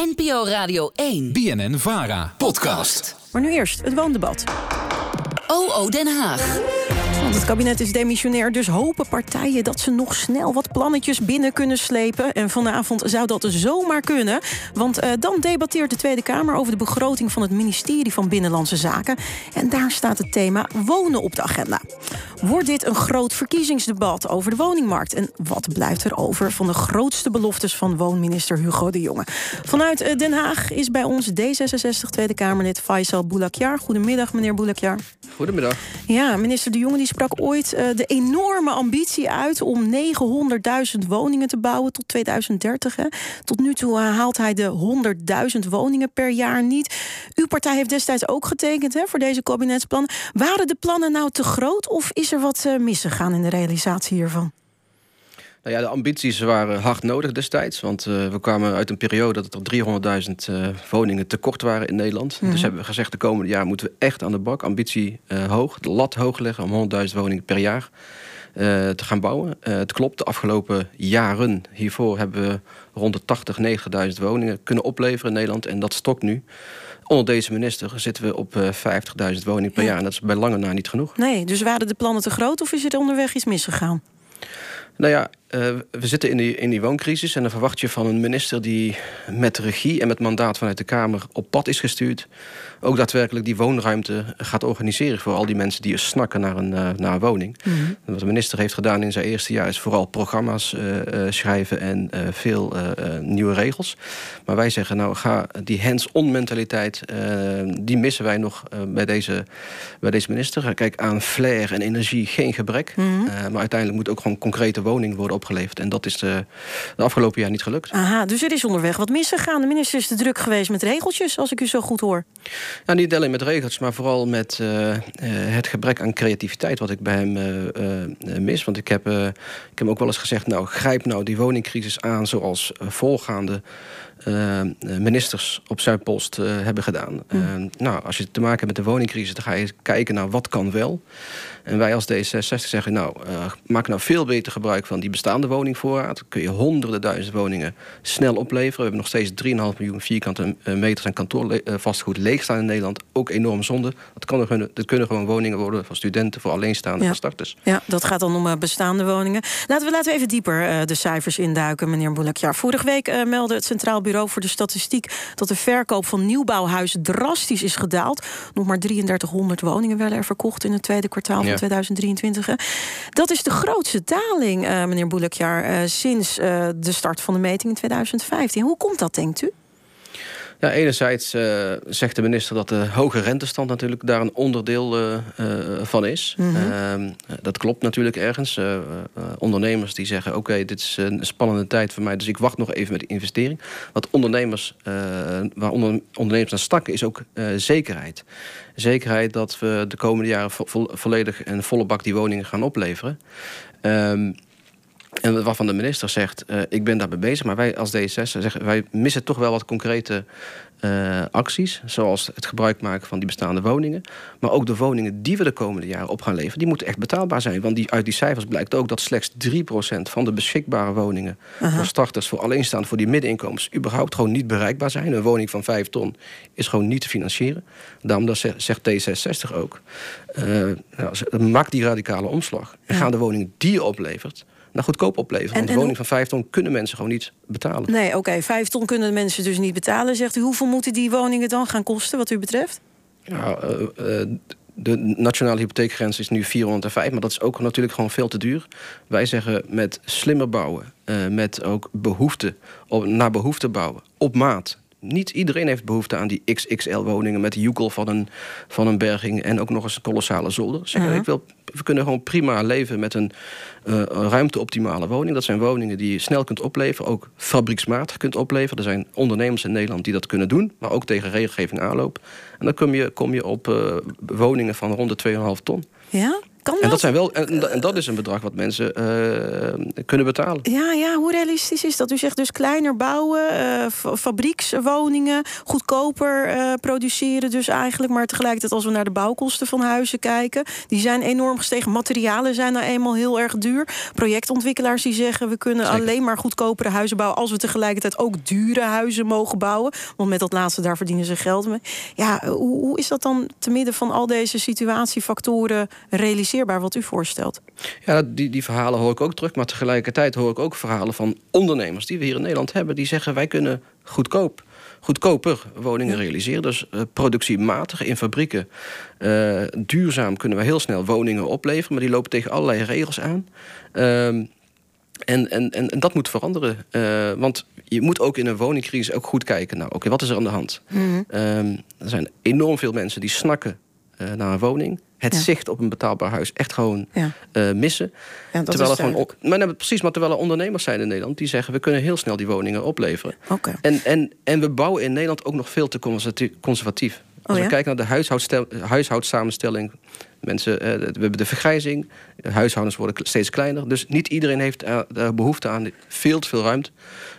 NPO Radio 1. BNN Vara. Podcast. Maar nu eerst het woondebat. OO Den Haag. Het kabinet is demissionair, dus hopen partijen dat ze nog snel wat plannetjes binnen kunnen slepen. En vanavond zou dat zomaar kunnen. Want eh, dan debatteert de Tweede Kamer over de begroting van het ministerie van Binnenlandse Zaken. En daar staat het thema wonen op de agenda. Wordt dit een groot verkiezingsdebat over de woningmarkt? En wat blijft er over van de grootste beloftes van woonminister Hugo de Jonge? Vanuit eh, Den Haag is bij ons D66 Tweede Kamerlid Faisal Boulakjar. Goedemiddag, meneer Boulakjar. Goedemiddag. Ja, minister De Jonge die sprak ooit uh, de enorme ambitie uit om 900.000 woningen te bouwen tot 2030. Hè. Tot nu toe uh, haalt hij de 100.000 woningen per jaar niet. Uw partij heeft destijds ook getekend hè, voor deze kabinetsplan. Waren de plannen nou te groot of is er wat uh, misgegaan in de realisatie hiervan? Nou ja, de ambities waren hard nodig destijds. Want uh, we kwamen uit een periode dat er 300.000 uh, woningen tekort waren in Nederland. Mm -hmm. Dus hebben we gezegd, de komende jaar moeten we echt aan de bak. Ambitie uh, hoog, de lat hoog leggen om 100.000 woningen per jaar uh, te gaan bouwen. het klopt, de afgelopen jaren hiervoor hebben we rond de 80, 90.000 woningen kunnen opleveren in Nederland. En dat stokt nu. Onder deze minister zitten we op 50.000 woningen per ja. jaar. En dat is bij lange na niet genoeg. Nee, dus waren de plannen te groot of is er onderweg iets misgegaan? Nou ja, uh, we zitten in die, in die wooncrisis en dan verwacht je van een minister die met regie en met mandaat vanuit de Kamer op pad is gestuurd, ook daadwerkelijk die woonruimte gaat organiseren voor al die mensen die snakken naar een, uh, naar een woning. Mm -hmm. Wat de minister heeft gedaan in zijn eerste jaar is vooral programma's uh, schrijven en veel nieuwe regels. Maar wij zeggen nou ga die hands-on mentaliteit, die missen wij nog bij, deze, bij deze minister. Kijk aan flair en energie geen gebrek, mm -hmm. maar uiteindelijk moet ook gewoon concrete woning worden opgeleverd. En dat is de, de afgelopen jaar niet gelukt. Aha, dus er is onderweg wat misgegaan. De minister is te druk geweest met regeltjes, als ik u zo goed hoor. Nou, niet alleen met regels, maar vooral met uh, uh, het gebrek aan creativiteit... wat ik bij hem uh, mis. Want ik heb, ik heb hem ook wel eens gezegd... nou, grijp nou die woningcrisis aan zoals voorgaande... Uh, ministers op zijn post uh, hebben gedaan. Mm. Uh, nou, als je te maken hebt met de woningcrisis, dan ga je kijken naar wat kan wel. En wij als D66 zeggen, nou, maak nou veel beter gebruik van die bestaande woningvoorraad. Dan kun je honderden duizend woningen snel opleveren. We hebben nog steeds 3,5 miljoen vierkante meters aan kantoorvastgoed leeg staan in Nederland. Ook enorm zonde. Dat, kan er, dat kunnen gewoon woningen worden voor studenten, voor alleenstaande, ja. voor starters. Ja, dat gaat dan om bestaande woningen. Laten we, laten we even dieper de cijfers induiken, meneer Boulakjar. Vorige week meldde het Centraal Bureau voor de Statistiek dat de verkoop van nieuwbouwhuizen drastisch is gedaald. Nog maar 3300 woningen werden er verkocht in het tweede kwartaal van ja. 2023. Dat is de grootste daling, uh, meneer Boelekjaar, uh, sinds uh, de start van de meting in 2015. Hoe komt dat, denkt u? Ja, enerzijds uh, zegt de minister dat de hoge rentestand natuurlijk daar een onderdeel uh, uh, van is. Mm -hmm. dat klopt natuurlijk ergens. ondernemers die zeggen, oké, okay, dit is een spannende tijd voor mij... dus ik wacht nog even met de investering. Wat ondernemers, waar onder, ondernemers naar stakken is ook zekerheid. Zekerheid dat we de komende jaren vo volledig en volle bak die woningen gaan opleveren. Um, en waarvan de minister zegt, uh, ik ben daarbij bezig. Maar wij als D66 zeggen, wij missen toch wel wat concrete uh, acties. Zoals het gebruik maken van die bestaande woningen. Maar ook de woningen die we de komende jaren op gaan leveren. Die moeten echt betaalbaar zijn. Want die, uit die cijfers blijkt ook dat slechts 3% van de beschikbare woningen... Aha. voor starters, voor alleenstaand, voor die middeninkomens... überhaupt gewoon niet bereikbaar zijn. Een woning van 5 ton is gewoon niet te financieren. Daarom dat zegt D66 ook. Uh, nou, maak die radicale omslag. En ja. ga de woningen die je oplevert nou goedkoop opleveren. Want een woning van 5 ton kunnen mensen gewoon niet betalen. Nee, oké, okay, 5 ton kunnen mensen dus niet betalen. Zegt u, hoeveel moeten die woningen dan gaan kosten, wat u betreft? Ja, uh, uh, de nationale hypotheekgrens is nu 405, maar dat is ook natuurlijk gewoon veel te duur. Wij zeggen met slimmer bouwen, uh, met ook behoefte, op, naar behoefte bouwen, op maat. Niet iedereen heeft behoefte aan die XXL-woningen met de joekel van een, van een berging en ook nog eens een kolossale zolder. Ik wil, we kunnen gewoon prima leven met een uh, ruimte-optimale woning. Dat zijn woningen die je snel kunt opleveren, ook fabrieksmatig kunt opleveren. Er zijn ondernemers in Nederland die dat kunnen doen, maar ook tegen regelgeving aanlopen. En dan kom je, kom je op uh, woningen van rond de 2,5 ton. Ja? Kan En dat? dat, zijn wel, en, dat is een bedrag wat mensen eh, kunnen betalen. Ja, ja, hoe realistisch is dat? U zegt dus kleiner bouwen, eh, fa- fabriekswoningen, goedkoper eh, produceren dus eigenlijk. Maar tegelijkertijd als we naar de bouwkosten van huizen kijken... die zijn enorm gestegen. Materialen zijn nou eenmaal heel erg duur. Projectontwikkelaars die zeggen... we kunnen Zeker. alleen maar goedkopere huizen bouwen... als we tegelijkertijd ook dure huizen mogen bouwen. Want met dat laatste, daar verdienen ze geld mee. Ja, hoe, hoe is dat dan te midden van al deze situatiefactoren... realiseerbaar wat u voorstelt? Ja, die, die verhalen hoor ik ook terug. Maar tegelijkertijd hoor ik ook verhalen van ondernemers die we hier in Nederland hebben. Die zeggen wij kunnen goedkoop, goedkoper woningen realiseren. Dus eh, productiematig in fabrieken. eh, duurzaam kunnen we heel snel woningen opleveren. Maar die lopen tegen allerlei regels aan. Ehm, en, en, en, en dat moet veranderen. Eh, want je moet ook in een woningcrisis ook goed kijken. Nou, oké, wat is er aan de hand? Ehm, er zijn enorm veel mensen die snakken naar een woning. Het Ja. zicht op een betaalbaar huis echt gewoon Ja. eh, missen. Ja, terwijl is er gewoon, maar nee, precies, maar terwijl er ondernemers zijn in Nederland die zeggen we kunnen heel snel die woningen opleveren. Oké. En, en, en we bouwen in Nederland ook nog veel te conservatief. Als Oh we kijken naar de huishoudsamenstelling. Mensen, eh, we hebben de vergrijzing. Huishoudens worden steeds kleiner. Dus niet iedereen heeft er behoefte aan. Veel te veel ruimte.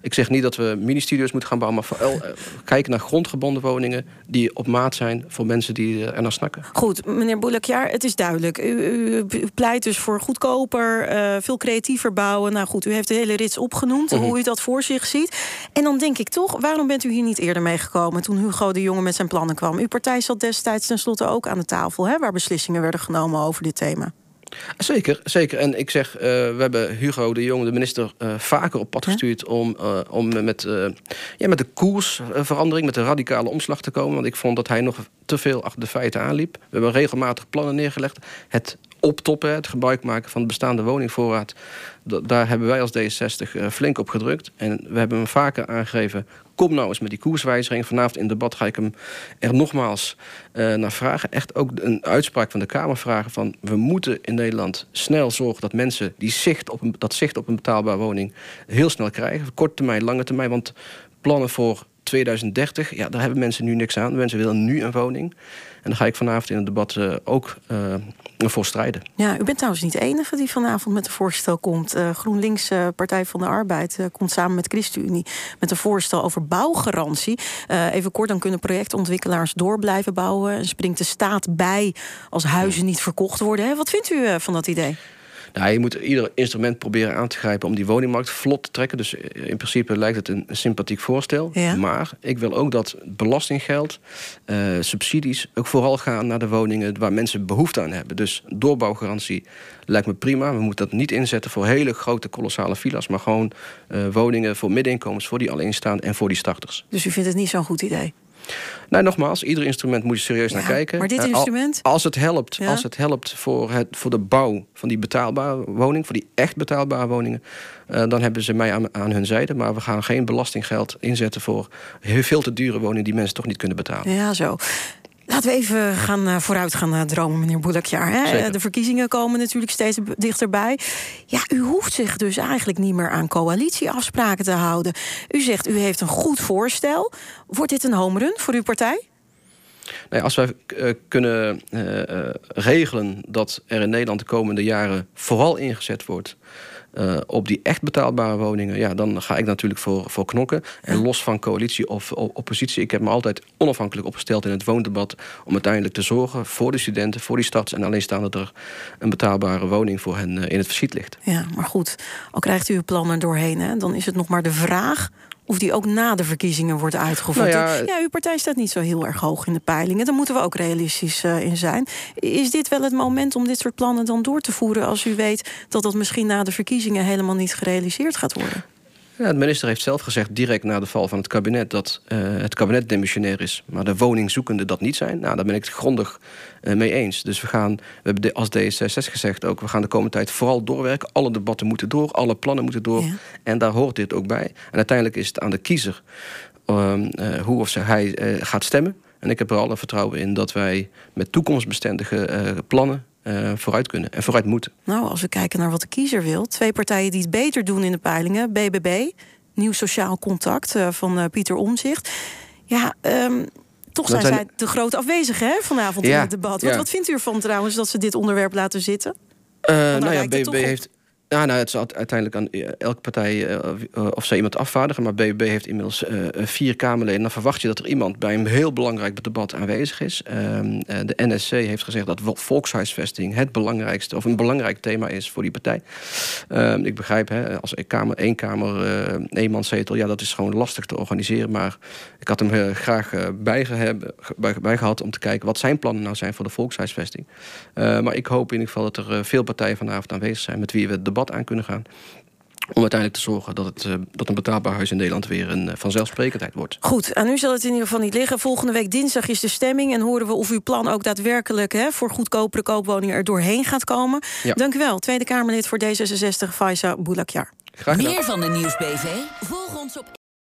Ik zeg niet dat we mini-studio's moeten gaan bouwen... maar vooral eh, kijken naar grondgebonden woningen... die op maat zijn voor mensen die eh, er naar snakken. Goed, meneer Boelekjaar, het is duidelijk. U, u, u pleit dus voor goedkoper, eh, veel creatiever bouwen. Nou goed, u heeft de hele rits opgenoemd, Mhm. hoe u dat voor zich ziet. En dan denk ik toch, waarom bent u hier niet eerder mee gekomen... toen Hugo de Jonge met zijn plannen kwam? Uw partij zat destijds tenslotte ook aan de tafel... Hè, waar beslissingen werden genomen over dit thema. Zeker, zeker. En ik zeg, eh, we hebben Hugo de Jong, de minister, eh, vaker op pad gestuurd om, eh, om met, ja, met de koersverandering, met een radicale omslag te komen. Want ik vond dat hij nog te veel achter de feiten aanliep. We hebben regelmatig plannen neergelegd. Het optoppen, het gebruik maken van de bestaande woningvoorraad. da- Daar hebben wij als D66 eh, flink op gedrukt. En we hebben hem vaker aangegeven. Kom nou eens met die koerswijziging. Vanavond in debat ga ik hem er nogmaals eh, naar vragen. Echt ook een uitspraak van de Kamer vragen van... we moeten in Nederland snel zorgen dat mensen die zicht op een, dat zicht op een betaalbare woning... heel snel krijgen. Korte termijn, lange termijn. Want plannen voor 2030, ja, daar hebben mensen nu niks aan. Mensen willen nu een woning. En daar ga ik vanavond in het debat eh, ook eh, voor strijden. Ja, u bent trouwens niet de enige die vanavond met een voorstel komt. Eh, GroenLinks, Partij van de Arbeid, komt samen met ChristenUnie met een voorstel over bouwgarantie. Even kort, dan kunnen projectontwikkelaars door blijven bouwen. En springt de staat bij als huizen niet verkocht worden. Hè? Wat vindt u van dat idee? Nou, je moet ieder instrument proberen aan te grijpen om die woningmarkt vlot te trekken. Dus in principe lijkt het een sympathiek voorstel. Ja. Maar ik wil ook dat belastinggeld, eh, subsidies, ook vooral gaan naar de woningen waar mensen behoefte aan hebben. Dus doorbouwgarantie lijkt me prima. We moeten dat niet inzetten voor hele grote, kolossale villa's, maar gewoon eh, woningen voor middeninkomens, voor die alleenstaanden en voor die starters. Dus u vindt het niet zo'n goed idee? Nou, nogmaals, ieder instrument moet je serieus Ja, naar kijken. maar dit Eh, instrument? Als het helpt, Ja. als het helpt voor, het, voor de bouw van die betaalbare woning, voor die echt betaalbare woningen, eh, dan hebben ze mij aan, aan hun zijde. Maar we gaan geen belastinggeld inzetten voor heel veel te dure woningen die mensen toch niet kunnen betalen. Ja, zo. Laten we even gaan, eh, vooruit gaan eh, dromen, meneer? Zeker. Eh, De verkiezingen komen natuurlijk steeds dichterbij. Ja, u hoeft zich dus eigenlijk niet meer aan coalitieafspraken te houden. U zegt, u heeft een goed voorstel. Wordt dit een home run voor uw partij? Nee, als wij kunnen regelen dat er in Nederland de komende jaren vooral ingezet wordt eh, op die echt betaalbare woningen, ja, dan ga ik natuurlijk voor, voor knokken. En los van coalitie of oppositie, ik heb me altijd onafhankelijk opgesteld in het woondebat om uiteindelijk te zorgen voor de studenten, voor die starts en alleenstaanden dat er een betaalbare woning voor hen eh, in het verschiet ligt. Ja, maar goed, al krijgt u uw plan er doorheen... Hè, dan is het nog maar de vraag of die ook na de verkiezingen wordt uitgevoerd. Nou ja, uw partij staat niet zo heel erg hoog in de peilingen. Daar moeten we ook realistisch eh, in zijn. Is dit wel het moment om dit soort plannen dan door te voeren... als u weet dat dat misschien na de verkiezingen helemaal niet gerealiseerd gaat worden? Ja, de minister heeft zelf gezegd, direct na de val van het kabinet, dat eh, het kabinet demissionair is, maar de woningzoekenden dat niet zijn. Nou, daar ben ik het grondig eh, mee eens. Dus we gaan, we hebben de, als D66 gezegd ook, we gaan de komende tijd vooral doorwerken. Alle debatten moeten door, alle plannen moeten door. Ja. En daar hoort dit ook bij. En uiteindelijk is het aan de kiezer ehm, eh, hoe of ze, hij gaat stemmen. En ik heb er alle vertrouwen in dat wij met toekomstbestendige plannen eh, vooruit kunnen en vooruit moeten. Nou, als we kijken naar wat de kiezer wil... twee partijen die het beter doen in de peilingen. BBB, Nieuw Sociaal Contact eh, van eh, Pieter Omzicht. Ja, ehm, Toch zijn zijn- zij de grote afwezige hè, vanavond in het debat. Wat, ja. wat vindt u ervan trouwens dat ze dit onderwerp laten zitten? Nou ja, BBB heeft. Ja, nou, het is uite- uiteindelijk aan eh, elke partij eh, of- of ze iemand afvaardigen. Maar BBB heeft inmiddels eh, eh, vier Kamerleden. Dan verwacht je dat er iemand bij een heel belangrijk debat aanwezig is. Ehm, eh, de NSC heeft gezegd dat vol- volkshuisvesting het belangrijkste of een belangrijk thema is voor die partij. Ehm, ik begrijp, hè, als een kamer, één kamer, eh eenmanszetel, ja, dat is gewoon lastig te organiseren. Maar ik had hem eh, graag eh, bijgeheb- bij, om te kijken wat zijn plannen nou zijn voor de volkshuisvesting. Eh, maar ik hoop in ieder geval dat er eh, veel partijen vanavond aanwezig zijn met wie we het debat aan kunnen gaan. Om uiteindelijk te zorgen dat, het, eh, dat een betaalbaar huis in Nederland weer een eh, vanzelfsprekendheid wordt. Goed, aan u zal het in ieder geval niet liggen. Volgende week dinsdag is de stemming. En horen we of uw plan ook daadwerkelijk hè, voor goedkopere koopwoningen er doorheen gaat komen. Ja. Dank u wel, Tweede Kamerlid voor D66, Faisa Boulakjar. Graag gedaan. Meer van de Nieuwsbv? Volg ons op